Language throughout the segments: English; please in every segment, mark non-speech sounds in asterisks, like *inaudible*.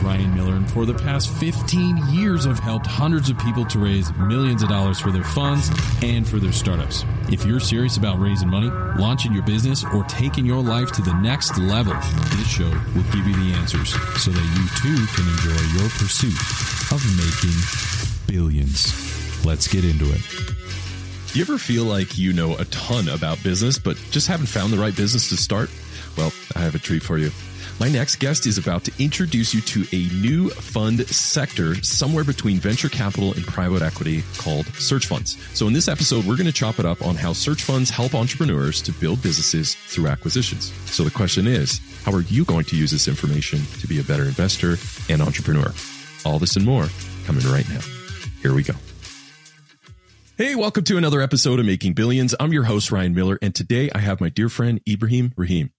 Ryan Miller, and for the past 15 years, I've helped hundreds of people to raise millions of dollars for their funds and for their startups. If you're serious about raising money, launching your business, or taking your life to the next level, this show will give you the answers so that you too can enjoy your pursuit of making billions. Let's get into it. Do you ever feel like you know a ton about business, but just haven't found the right business to start? Well, I have a treat for you. My next guest is about to introduce you to a new fund sector somewhere between venture capital and private equity called search funds. So in this episode, we're going to chop it up on how search funds help entrepreneurs to build businesses through acquisitions. So the question is, how are you going to use this information to be a better investor and entrepreneur? All this and more coming right now. Here we go. Hey, welcome to another episode of Making Billions. I'm your host, Ryan Miller, and today I have my dear friend, Ibrahim Rahim.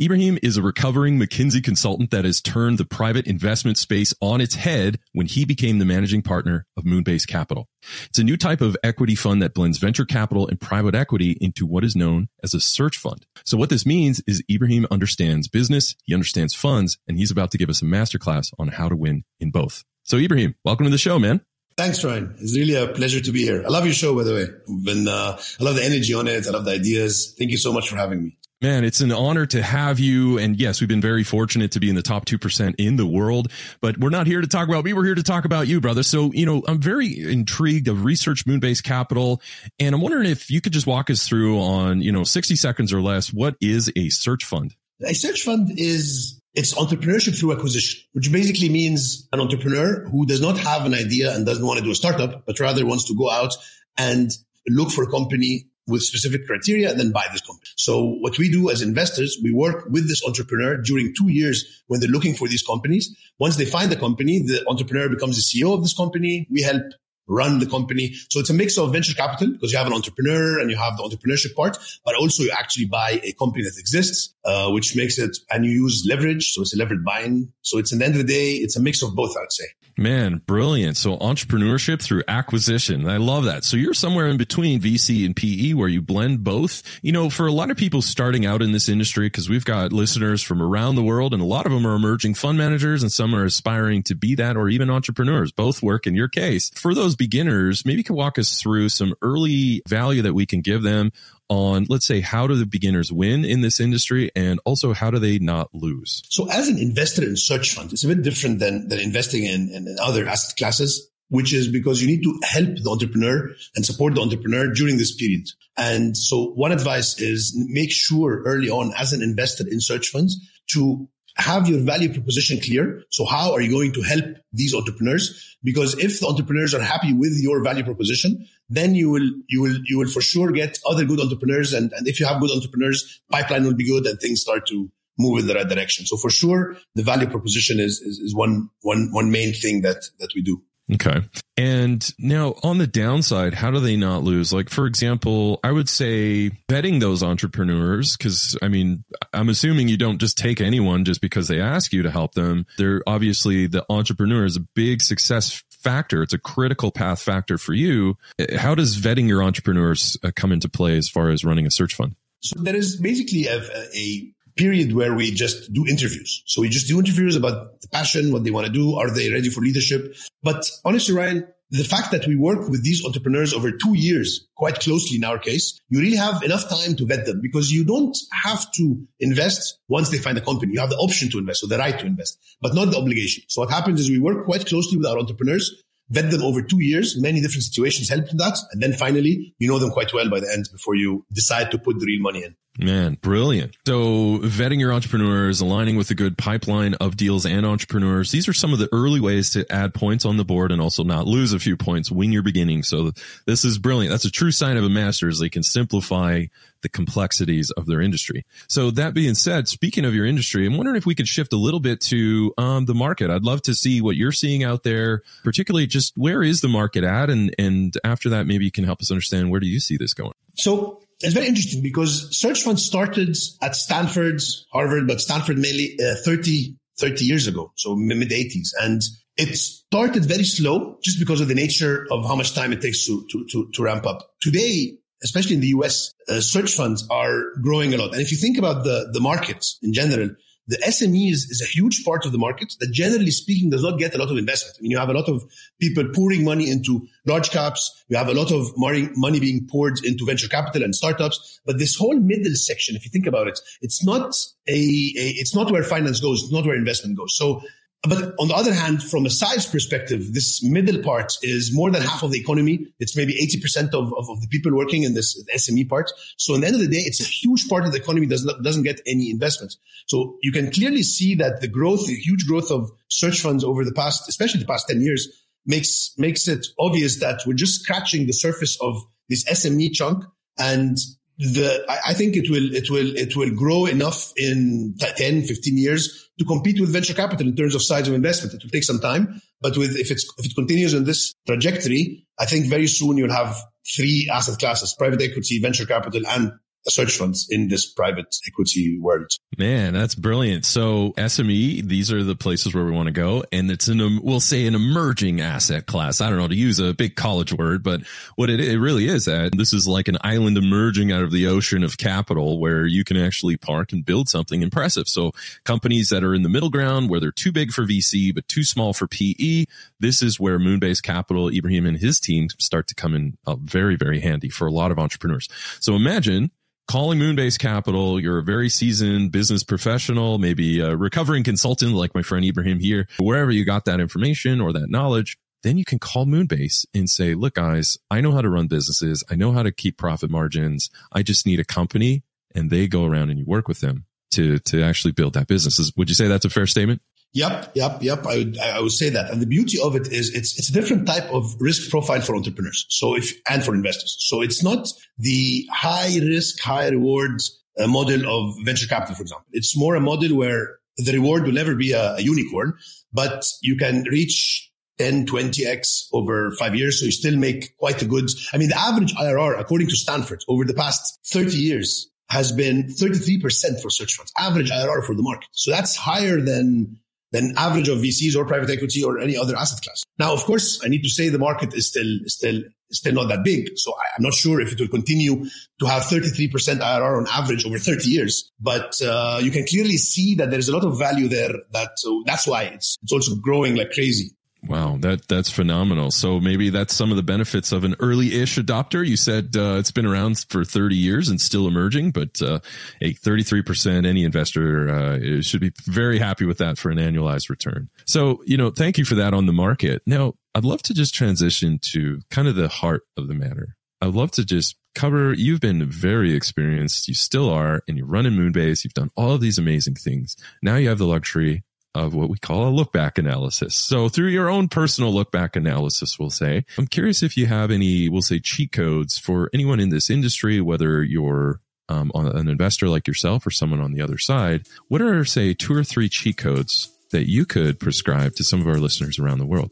Ibrahim is a recovering McKinsey consultant that has turned the private investment space on its head when he became the managing partner of Moonbase Capital. It's a new type of equity fund that blends venture capital and private equity into what is known as a search fund. So what this means is Ibrahim understands business, he understands funds, and he's about to give us a masterclass on how to win in both. So Ibrahim, welcome to the show, man. Thanks, Ryan. It's really a pleasure to be here. I love your show, by the way. Been, uh, I love the energy on it. I love the ideas. Thank you so much for having me. Man, it's an honor to have you. And yes, we've been very fortunate to be in the top 2% in the world, but we're not here to talk about me. We're here to talk about you, brother. So, you know, I'm very intrigued of research Moonbase Capital. And I'm wondering if you could just walk us through on, you know, 60 seconds or less. What is a search fund? A search fund is it's entrepreneurship through acquisition, which basically means an entrepreneur who does not have an idea and doesn't want to do a startup, but rather wants to go out and look for a company with specific criteria and then buy this company. So what we do as investors, we work with this entrepreneur during two years when they're looking for these companies. Once they find the company, the entrepreneur becomes the CEO of this company. We help run the company. So it's a mix of venture capital because you have an entrepreneur and you have the entrepreneurship part, but also you actually buy a company that exists, uh, which makes it, and you use leverage. So it's a leverage buying. So it's at the end of the day, it's a mix of both, I'd say. Man, brilliant. So entrepreneurship through acquisition. I love that. So you're somewhere in between VC and PE where you blend both. You know, for a lot of people starting out in this industry, because we've got listeners from around the world and a lot of them are emerging fund managers and some are aspiring to be that or even entrepreneurs. Both work in your case. For those beginners, maybe you can walk us through some early value that we can give them on, let's say, how do the beginners win in this industry and also how do they not lose? So as an investor in search funds, it's a bit different than, than investing in, in other asset classes, which is because you need to help the entrepreneur and support the entrepreneur during this period. And so one advice is make sure early on as an investor in search funds to have your value proposition clear. So how are you going to help these entrepreneurs? Because if the entrepreneurs are happy with your value proposition, then you will, you will, you will for sure get other good entrepreneurs. And, and if you have good entrepreneurs, pipeline will be good and things start to move in the right direction. So for sure, the value proposition is, is, is one, one, one main thing that, that we do. Okay. And now on the downside, how do they not lose? Like, for example, I would say vetting those entrepreneurs, because I mean, I'm assuming you don't just take anyone just because they ask you to help them. They're obviously the entrepreneur is a big success factor. It's a critical path factor for you. How does vetting your entrepreneurs uh, come into play as far as running a search fund? So there is basically a, a period where we just do interviews. So we just do interviews about the passion, what they want to do. Are they ready for leadership? But honestly, Ryan, the fact that we work with these entrepreneurs over two years, quite closely in our case, you really have enough time to vet them because you don't have to invest once they find a company. You have the option to invest or the right to invest, but not the obligation. So what happens is we work quite closely with our entrepreneurs vet them over two years, many different situations help in that. And then finally, you know them quite well by the end before you decide to put the real money in. Man, brilliant. So vetting your entrepreneurs, aligning with a good pipeline of deals and entrepreneurs. These are some of the early ways to add points on the board and also not lose a few points when you're beginning. So this is brilliant. That's a true sign of a master is they can simplify the complexities of their industry. So that being said, speaking of your industry, I'm wondering if we could shift a little bit to um, the market. I'd love to see what you're seeing out there, particularly just where is the market at? And, and after that, maybe you can help us understand where do you see this going? So it's very interesting because search funds started at Stanford, Harvard, but Stanford mainly uh, 30, 30 years ago. So mid 80s. And it started very slow just because of the nature of how much time it takes to, to, to, to ramp up. Today, especially in the US, uh, search funds are growing a lot. And if you think about the, the markets in general, the SMEs is a huge part of the market that generally speaking does not get a lot of investment. I mean, you have a lot of people pouring money into large caps. You have a lot of money, being poured into venture capital and startups. But this whole middle section, if you think about it, it's not a, a it's not where finance goes. It's not where investment goes. So but on the other hand, from a size perspective, this middle part is more than half of the economy. It's maybe 80% of, of, of, the people working in this SME part. So in the end of the day, it's a huge part of the economy doesn't, doesn't get any investment. So you can clearly see that the growth, the huge growth of search funds over the past, especially the past 10 years makes, makes it obvious that we're just scratching the surface of this SME chunk. And the, I, I think it will, it will, it will grow enough in 10, 15 years to compete with venture capital in terms of size of investment. It will take some time, but with if it's if it continues on this trajectory, I think very soon you'll have three asset classes: private equity, venture capital, and search funds in this private equity world. Man, that's brilliant. So SME, these are the places where we want to go. And it's an, we'll say an emerging asset class. I don't know to use a big college word, but what it, it really is that this is like an island emerging out of the ocean of capital where you can actually park and build something impressive. So companies that are in the middle ground where they're too big for VC, but too small for PE. This is where Moonbase Capital, Ibrahim and his team start to come in uh, very, very handy for a lot of entrepreneurs. So imagine calling Moonbase Capital, you're a very seasoned business professional, maybe a recovering consultant like my friend Ibrahim here, wherever you got that information or that knowledge, then you can call Moonbase and say, look, guys, I know how to run businesses. I know how to keep profit margins. I just need a company and they go around and you work with them to, to actually build that business. Would you say that's a fair statement? Yep, yep, yep. I would, I would say that. And the beauty of it is it's, it's a different type of risk profile for entrepreneurs. So if, and for investors. So it's not the high risk, high reward uh, model of venture capital, for example. It's more a model where the reward will never be a, a unicorn, but you can reach 10, 20x over five years. So you still make quite a good, I mean, the average IRR, according to Stanford, over the past 30 years has been 33% for search funds, average IRR for the market. So that's higher than than average of VCs or private equity or any other asset class. Now, of course, I need to say the market is still, still, still not that big. So I'm not sure if it will continue to have 33% IRR on average over 30 years, but uh, you can clearly see that there's a lot of value there. That so that's why it's it's also growing like crazy. Wow, that that's phenomenal. So maybe that's some of the benefits of an early-ish adopter. You said uh, it's been around for 30 years and still emerging, but uh, a 33%, any investor uh, should be very happy with that for an annualized return. So, you know, thank you for that on the market. Now, I'd love to just transition to kind of the heart of the matter. I'd love to just cover, you've been very experienced. You still are, and you run in Moonbase. You've done all of these amazing things. Now you have the luxury of what we call a look back analysis. So through your own personal look back analysis, we'll say, I'm curious if you have any, we'll say cheat codes for anyone in this industry, whether you're um, an investor like yourself or someone on the other side. What are, say, two or three cheat codes that you could prescribe to some of our listeners around the world?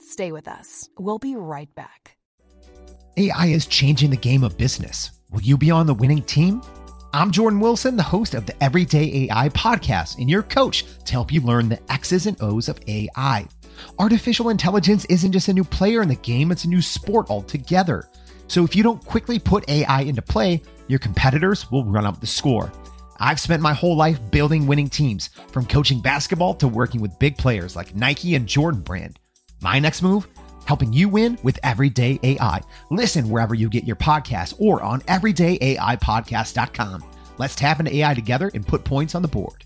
Stay with us. We'll be right back. AI is changing the game of business. Will you be on the winning team? I'm Jordan Wilson, the host of the Everyday AI podcast, and your coach to help you learn the X's and O's of AI. Artificial intelligence isn't just a new player in the game, it's a new sport altogether. So if you don't quickly put AI into play, your competitors will run up the score. I've spent my whole life building winning teams, from coaching basketball to working with big players like Nike and Jordan Brand. My next move? Helping you win with Everyday AI. Listen wherever you get your podcasts or on everydayaipodcast.com. Let's tap into AI together and put points on the board.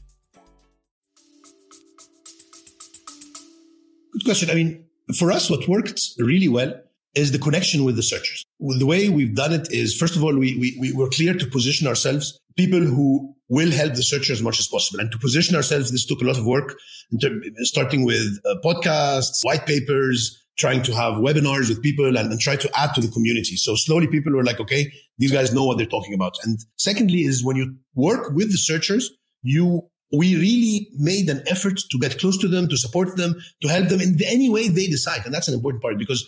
Good question. I mean, for us, what worked really well is the connection with the searchers. The way we've done it is, first of all, we, we, we were clear to position ourselves people who will help the searcher as much as possible. And to position ourselves, this took a lot of work, starting with uh, podcasts, white papers, trying to have webinars with people and, and, try to add to the community. So slowly people were like, okay, these guys know what they're talking about. And secondly is when you work with the searchers, you, we really made an effort to get close to them, to support them, to help them in any way they decide. And that's an important part because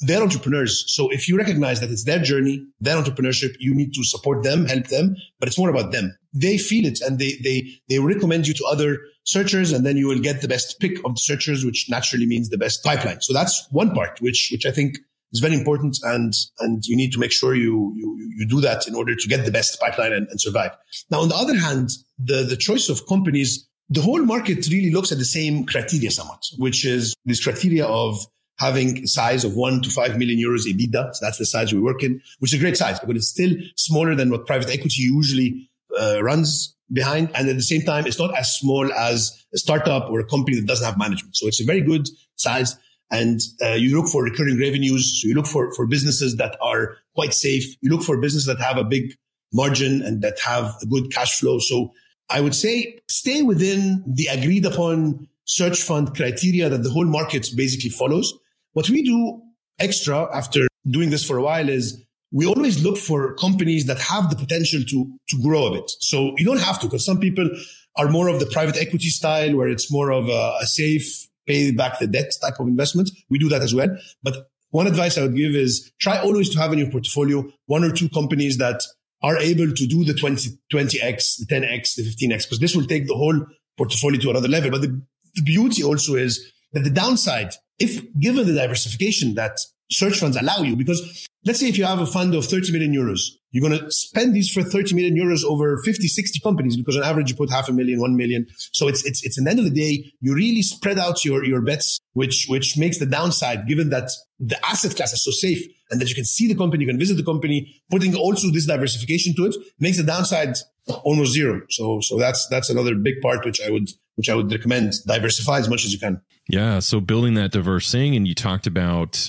they're entrepreneurs. So if you recognize that it's their journey, their entrepreneurship, you need to support them, help them, but it's more about them. They feel it and they, they, they recommend you to other searchers and then you will get the best pick of the searchers, which naturally means the best pipeline. So that's one part, which, which I think is very important, and and you need to make sure you you you do that in order to get the best pipeline and, and survive. Now, on the other hand, the the choice of companies, the whole market really looks at the same criteria somewhat, which is this criteria of having size of one to five million euros EBITDA. So that's the size we work in, which is a great size, but it's still smaller than what private equity usually uh, runs behind. And at the same time, it's not as small as a startup or a company that doesn't have management. So it's a very good size. And uh, you look for recurring revenues. So you look for, for businesses that are quite safe. You look for businesses that have a big margin and that have a good cash flow. So I would say stay within the agreed upon search fund criteria that the whole market basically follows. What we do extra after doing this for a while is we always look for companies that have the potential to, to grow a bit. So you don't have to, because some people are more of the private equity style where it's more of a, a safe pay back the debt type of investment. We do that as well. But one advice I would give is try always to have in your portfolio one or two companies that are able to do the 20, 20x, the 10x, the 15x, because this will take the whole portfolio to another level. But the, the beauty also is that the downside, if given the diversification that search funds allow you, because let's say if you have a fund of 30 million euros, you're going to spend these for 30 million euros over 50, 60 companies because on average you put half a million, one million. So it's, it's, it's the end of the day, you really spread out your, your bets, which, which makes the downside given that the asset class is so safe and that you can see the company, you can visit the company, putting also this diversification to it makes the downside almost zero. So, so that's, that's another big part, which I would, which I would recommend diversify as much as you can. Yeah. So building that diverse thing. And you talked about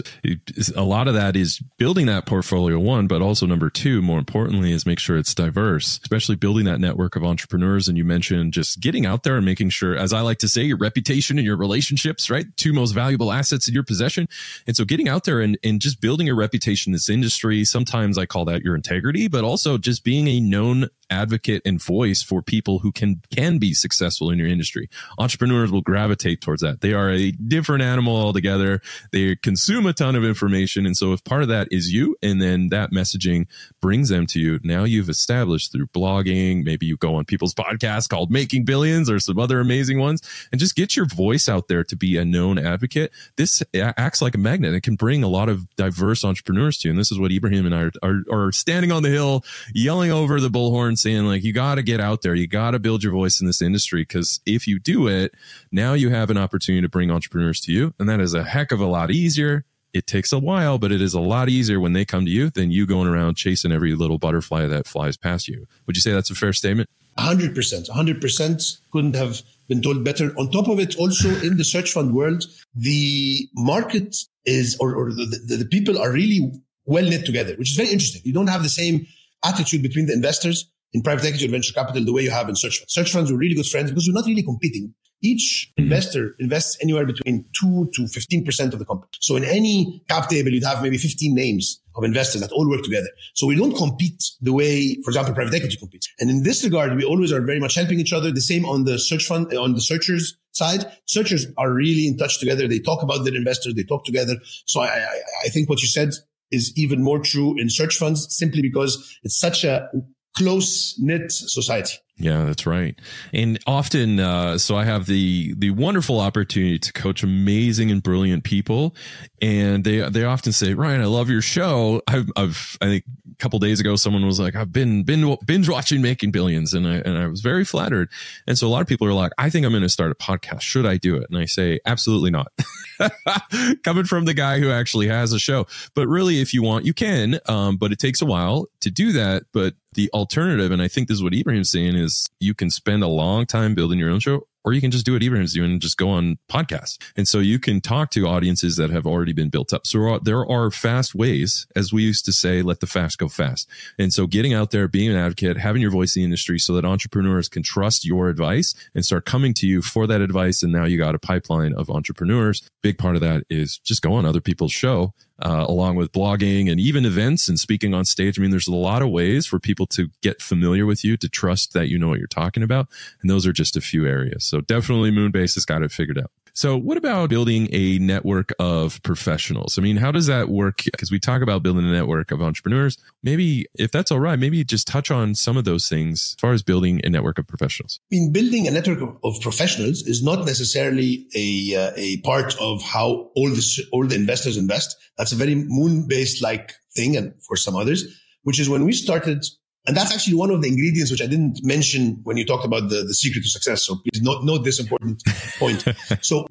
a lot of that is building that portfolio one, but also number two, more importantly, is make sure it's diverse, especially building that network of entrepreneurs. And you mentioned just getting out there and making sure, as I like to say, your reputation and your relationships, right? Two most valuable assets in your possession. And so getting out there and, and just building a reputation in this industry. Sometimes I call that your integrity, but also just being a known advocate and voice for people who can can be successful in your industry. Entrepreneurs will gravitate towards that. They are a different animal altogether. They consume a ton of information, and so if part of that is you, and then that messaging brings them to you, now you've established through blogging. Maybe you go on people's podcasts called Making Billions or some other amazing ones, and just get your voice out there to be a known advocate. This acts like a magnet. It can bring a lot of diverse entrepreneurs to you, and this is what Ibrahim and I are, are, are standing on the hill, yelling over the bullhorn saying like you got to get out there you got to build your voice in this industry because if you do it now you have an opportunity to bring entrepreneurs to you. And that is a heck of a lot easier. It takes a while but it is a lot easier when they come to you than you going around chasing every little butterfly that flies past you. Would you say that's a fair statement? 100% 100% couldn't have been told better. On top of it also in the search fund world the market is or, or the, the, the people are really well knit together which is very interesting. You don't have the same attitude between the investors in private equity or venture capital the way you have in search funds. Search funds are really good friends because we're not really competing. Each mm-hmm. investor invests anywhere between 2 to 15% of the company. So in any cap table, you'd have maybe 15 names of investors that all work together. So we don't compete the way, for example, private equity competes. And in this regard, we always are very much helping each other. The same on the search fund, on the searchers side. Searchers are really in touch together. They talk about their investors. They talk together. So I, I, I think what you said is even more true in search funds simply because it's such a close knit society. Yeah, that's right. And often, uh, so I have the the wonderful opportunity to coach amazing and brilliant people, and they they often say, "Ryan, I love your show." I've, I've I think a couple days ago, someone was like, "I've been been binge watching Making Billions," and I and I was very flattered. And so a lot of people are like, "I think I'm going to start a podcast. Should I do it?" And I say, "Absolutely not." *laughs* Coming from the guy who actually has a show, but really, if you want, you can. Um, but it takes a while to do that. But the alternative, and I think this is what Ibrahim's saying, is you can spend a long time building your own show, or you can just do what Ibrahim's doing and just go on podcasts. And so you can talk to audiences that have already been built up. So there are fast ways, as we used to say, let the fast go fast. And so getting out there, being an advocate, having your voice in the industry so that entrepreneurs can trust your advice and start coming to you for that advice. And now you got a pipeline of entrepreneurs. Big part of that is just go on other people's show uh, along with blogging and even events and speaking on stage. I mean, there's a lot of ways for people to get familiar with you, to trust that you know what you're talking about. And those are just a few areas. So definitely Moonbase has got it figured out. So, what about building a network of professionals? I mean, how does that work? Because we talk about building a network of entrepreneurs. Maybe, if that's all right, maybe just touch on some of those things as far as building a network of professionals. I mean, building a network of, of professionals is not necessarily a uh, a part of how all the all the investors invest. That's a very Moonbase like thing, and for some others, which is when we started and that's actually one of the ingredients which I didn't mention when you talked about the, the secret to success. So please note, note this important point. *laughs* So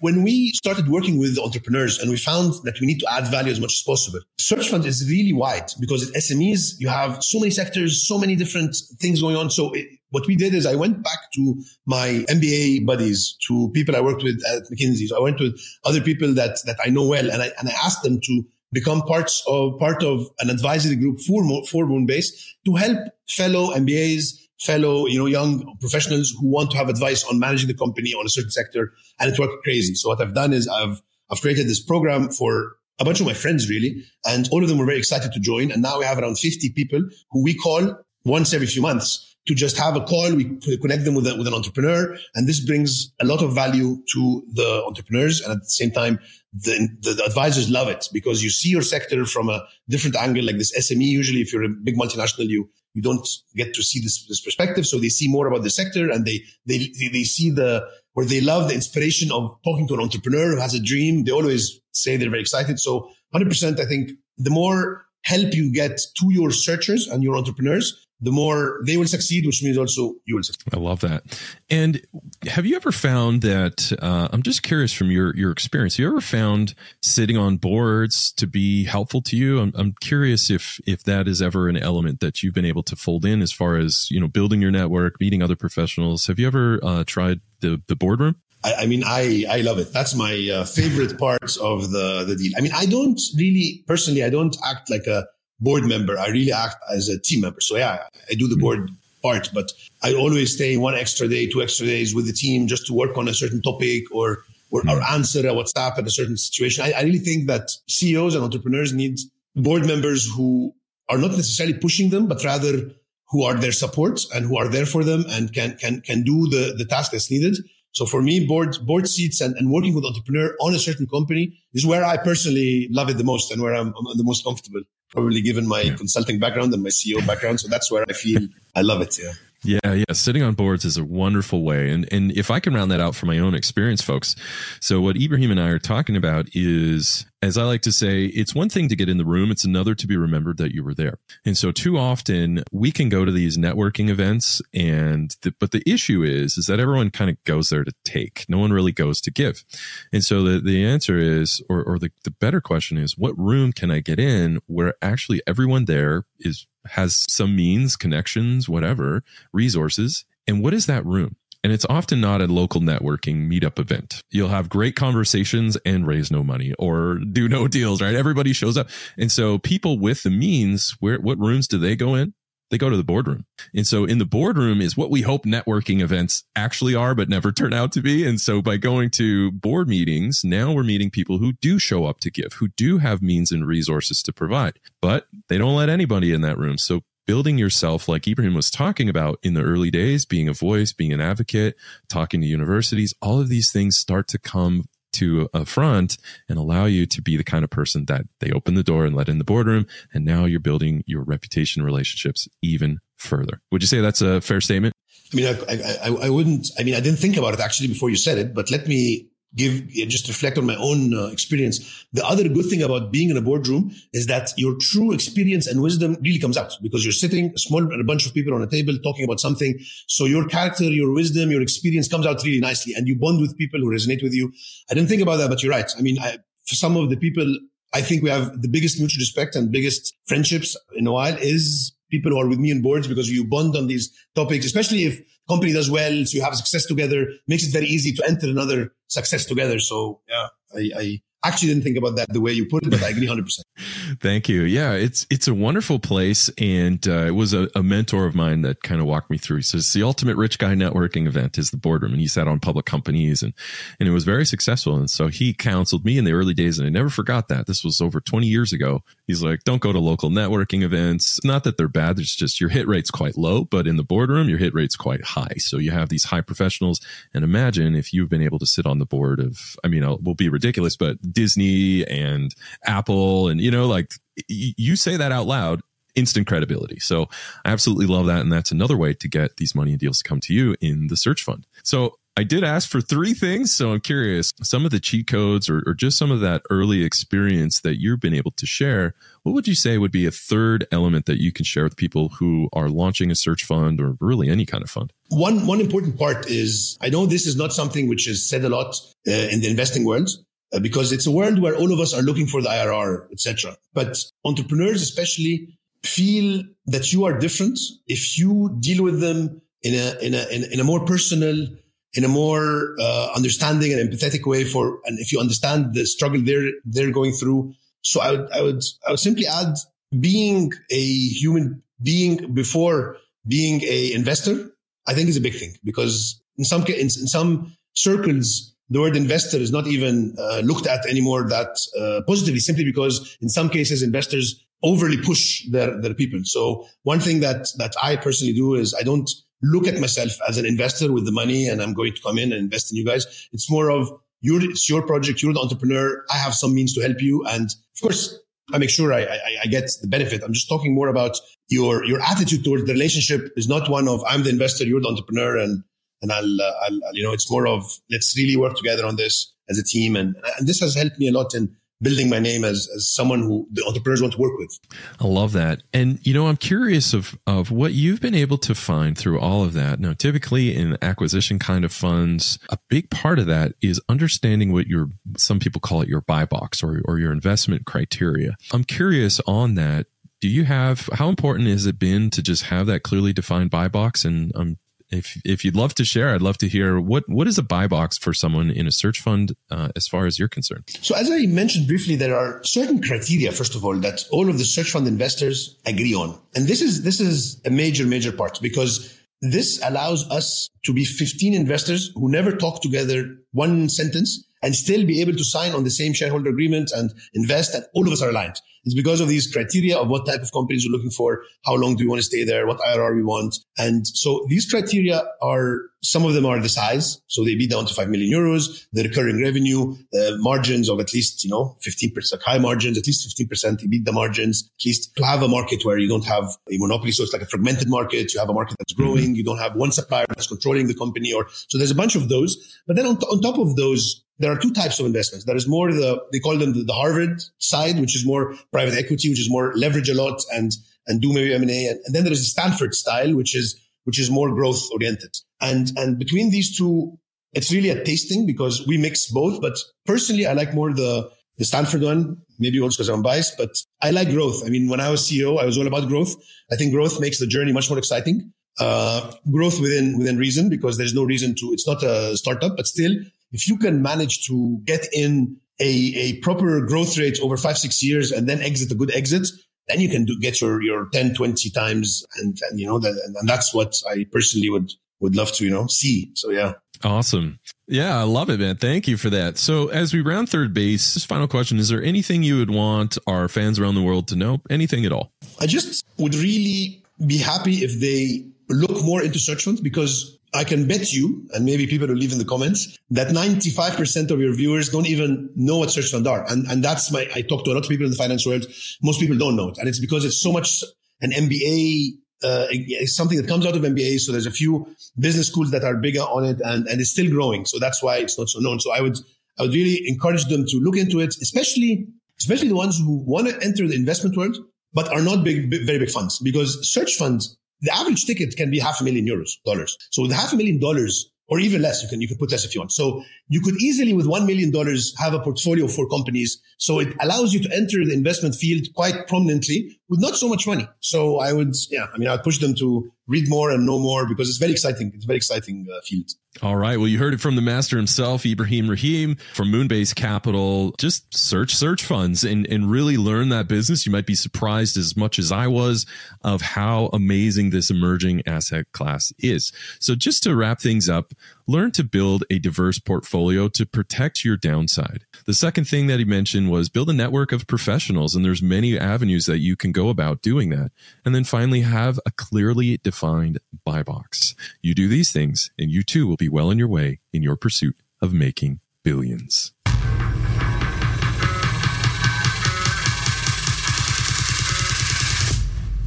when we started working with entrepreneurs and we found that we need to add value as much as possible, search fund is really wide because at SMEs, you have so many sectors, so many different things going on. So it, what we did is I went back to my MBA buddies, to people I worked with at McKinsey. So I went with other people that, that I know well and I, and I asked them to become parts of part of an advisory group for for Moonbase to help fellow MBAs, fellow you know young professionals who want to have advice on managing the company on a certain sector, and it worked crazy. So what I've done is I've I've created this program for a bunch of my friends really, and all of them were very excited to join. And now we have around 50 people who we call once every few months to just have a call. We connect them with, a, with an entrepreneur. And this brings a lot of value to the entrepreneurs. And at the same time, the, the, the, advisors love it because you see your sector from a different angle, like this SME. Usually, if you're a big multinational, you, you don't get to see this, this perspective. So they see more about the sector and they, they, they see the, where they love the inspiration of talking to an entrepreneur who has a dream. They always say they're very excited. So 100%, I think the more help you get to your searchers and your entrepreneurs, the more they will succeed, which means also you will succeed. I love that. And have you ever found that? Uh, I'm just curious from your your experience. Have you ever found sitting on boards to be helpful to you? I'm, I'm curious if if that is ever an element that you've been able to fold in as far as you know building your network, meeting other professionals. Have you ever uh, tried the the boardroom? I, I, mean, I, I love it. That's my uh, favorite part of the, the deal. I mean, I don't really, personally, I don't act like a board member. I really act as a team member. So yeah, I do the board part, but I always stay one extra day, two extra days with the team just to work on a certain topic or or, or mm-hmm. answer a WhatsApp at a certain situation. I, I really think that CEOs and entrepreneurs need board members who are not necessarily pushing them, but rather who are their support and who are there for them and can can can do the the task that's needed. So for me, board board seats and, and working with entrepreneur on a certain company is where I personally love it the most and where I'm, I'm the most comfortable probably given my yeah. consulting background and my CEO background. So that's where I feel I love it. Yeah. Yeah, yeah. Sitting on boards is a wonderful way. And and if I can round that out for my own experience, folks. So what Ibrahim and I are talking about is, as I like to say, it's one thing to get in the room. It's another to be remembered that you were there. And so too often we can go to these networking events and, the, but the issue is, is that everyone kind of goes there to take. No one really goes to give. And so the, the answer is, or, or the, the better question is, what room can I get in where actually everyone there is has some means, connections, whatever, resources. And what is that room? And it's often not a local networking meetup event. You'll have great conversations and raise no money or do no *laughs* deals, right? Everybody shows up. And so people with the means, where, what rooms do they go in? They go to the boardroom. And so in the boardroom is what we hope networking events actually are, but never turn out to be. And so by going to board meetings, now we're meeting people who do show up to give, who do have means and resources to provide, but they don't let anybody in that room. So building yourself, like Ibrahim was talking about in the early days, being a voice, being an advocate, talking to universities, all of these things start to come to a front and allow you to be the kind of person that they open the door and let in the boardroom. And now you're building your reputation relationships even further. Would you say that's a fair statement? I mean, I, I, I wouldn't, I mean, I didn't think about it actually before you said it, but let me give just reflect on my own uh, experience. The other good thing about being in a boardroom is that your true experience and wisdom really comes out because you're sitting a small a bunch of people on a table talking about something. So your character, your wisdom, your experience comes out really nicely, and you bond with people who resonate with you. I didn't think about that, but you're right. I mean, I, for some of the people, I think we have the biggest mutual respect and biggest friendships in a while is people who are with me on boards because you bond on these topics, especially if company does well, so you have success together, makes it very easy to enter another success together. So yeah, I, I actually didn't think about that the way you put it, but I agree 100%. *laughs* Thank you. Yeah, it's it's a wonderful place, and uh, it was a, a, mentor of mine that kind of walked me through. He says the ultimate rich guy networking event is the boardroom, and he sat on public companies, and and it was very successful. And so he counseled me in the early days, and I never forgot that. This was over 20 years ago. He's like, don't go to local networking events. Not that they're bad. It's just your hit rate's quite low, but in the boardroom, your hit rate's quite high. So you have these high professionals. And imagine if you've been able to sit on the board of, I mean, it will be ridiculous, but Disney and Apple and, you know, like you say that out loud instant credibility. So I absolutely love that. And that's another way to get these money and deals to come to you in the search fund. So I did ask for three things. So I'm curious some of the cheat codes or, or, just some of that early experience that you've been able to share. What would you say would be a third element that you can share with people who are launching a search fund or really any kind of fund? One, one important part is I know this is not something which is said a lot uh, in the investing world. Uh, because it's a world where all of us are looking for the IRR, etc. But entrepreneurs, especially, feel that you are different if you deal with them in a in a in, a more personal in a more uh, understanding and empathetic way for and if you understand the struggle they're they're going through so i would i would i would simply add being a human being before being a investor i think is a big thing because in some in, in some circles the word investor is not even uh, looked at anymore that uh, positively simply because in some cases investors overly push their, their people. So one thing that, that I personally do is I don't look at myself as an investor with the money and I'm going to come in and invest in you guys. It's more of you it's your project. You're the entrepreneur. I have some means to help you. And of course, I make sure I, I, I, get the benefit. I'm just talking more about your, your attitude towards the relationship is not one of I'm the investor, you're the entrepreneur. And, and I'll, uh, I'll, you know, it's more of let's really work together on this as a team. And, and this has helped me a lot in building my name as, as someone who the entrepreneurs want to work with. I love that. And, you know, I'm curious of, of what you've been able to find through all of that. Now, typically in acquisition kind of funds, a big part of that is understanding what your, some people call it your buy box or, or your investment criteria. I'm curious on that do you have how important has it been to just have that clearly defined buy box and i'm if if you'd love to share, I'd love to hear what what is a buy box for someone in a search fund uh, as far as you're concerned. So as I mentioned briefly, there are certain criteria, first of all, that all of the search fund investors agree on, and this is this is a major major part because this allows us to be 15 investors who never talk together one sentence and still be able to sign on the same shareholder agreement and invest and all of us are aligned. It's because of these criteria of what type of companies you're looking for, how long do you want to stay there, what IRR we want. And so these criteria are, some of them are the size. So they be down to 5 million euros, the recurring revenue, the margins of at least, you know, 15%, high margins, at least 15% EBITDA margins, at least have a market where you don't have a monopoly. So it's like a fragmented market. You have a market that's growing. Mm-hmm. You don't have one supplier that's controlling the company or, so there's a bunch of those. But then on, on top of those, there are two types of investments. There is more the, they call them the, the, Harvard side, which is more private equity, which is more leverage a lot and, and do maybe M&A. And, and then there is the Stanford style, which is, which is more growth oriented. And, and between these two, it's really a tasting because we mix both. But personally, I like more the, the Stanford one, maybe also because I'm biased, but I like growth. I mean, when I was CEO, I was all about growth. I think growth makes the journey much more exciting. Uh, growth within, within reason because there's no reason to, it's not a startup, but still if you can manage to get in a, a proper growth rate over five, six years and then exit a good exit, then you can do, get your, your 10, 20 times. And, and you know, that, and that's what I personally would, would love to, you know, see. So yeah. Awesome. Yeah, I love it, man. Thank you for that. So, as we round third base, this final question is there anything you would want our fans around the world to know? Anything at all? I just would really be happy if they look more into search funds because I can bet you, and maybe people will leave in the comments, that 95% of your viewers don't even know what search funds are. And, and that's my, I talk to a lot of people in the finance world. Most people don't know it. And it's because it's so much an MBA, uh, it's something that comes out of MBA. So there's a few business schools that are bigger on it and, and it's still growing. So that's why it's not so known. So I would, I would really encourage them to look into it, especially, especially the ones who want to enter the investment world, but are not big, big very big funds because search funds the average ticket can be half a million euros, dollars. So with half a million dollars, or even less, you can, you can put less if you want. So you could easily with $1 million have a portfolio for companies. So it allows you to enter the investment field quite prominently with not so much money. So I would, yeah, I mean, I'd push them to read more and know more because it's very exciting. It's a very exciting uh, field. All right. Well, you heard it from the master himself, Ibrahim Rahim from Moonbase Capital. Just search search funds and, and really learn that business. You might be surprised as much as I was of how amazing this emerging asset class is. So just to wrap things up, learn to build a diverse portfolio to protect your downside. The second thing that he mentioned was build a network of professionals, and there's many avenues that you can go about doing that. And then finally, have a clearly defined buy box. You do these things, and you too will be well on your way in your pursuit of making billions.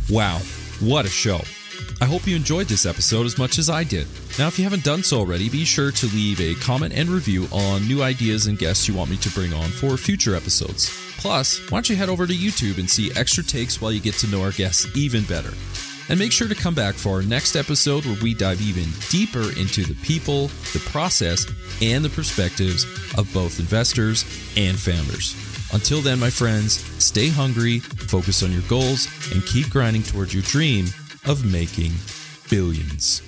Wow, what a show! I hope you enjoyed this episode as much as I did. Now, if you haven't done so already, be sure to leave a comment and review on new ideas and guests you want me to bring on for future episodes. Plus, why don't you head over to YouTube and see extra takes while you get to know our guests even better? And make sure to come back for our next episode where we dive even deeper into the people, the process, and the perspectives of both investors and founders. Until then, my friends, stay hungry, focus on your goals, and keep grinding towards your dream of making billions.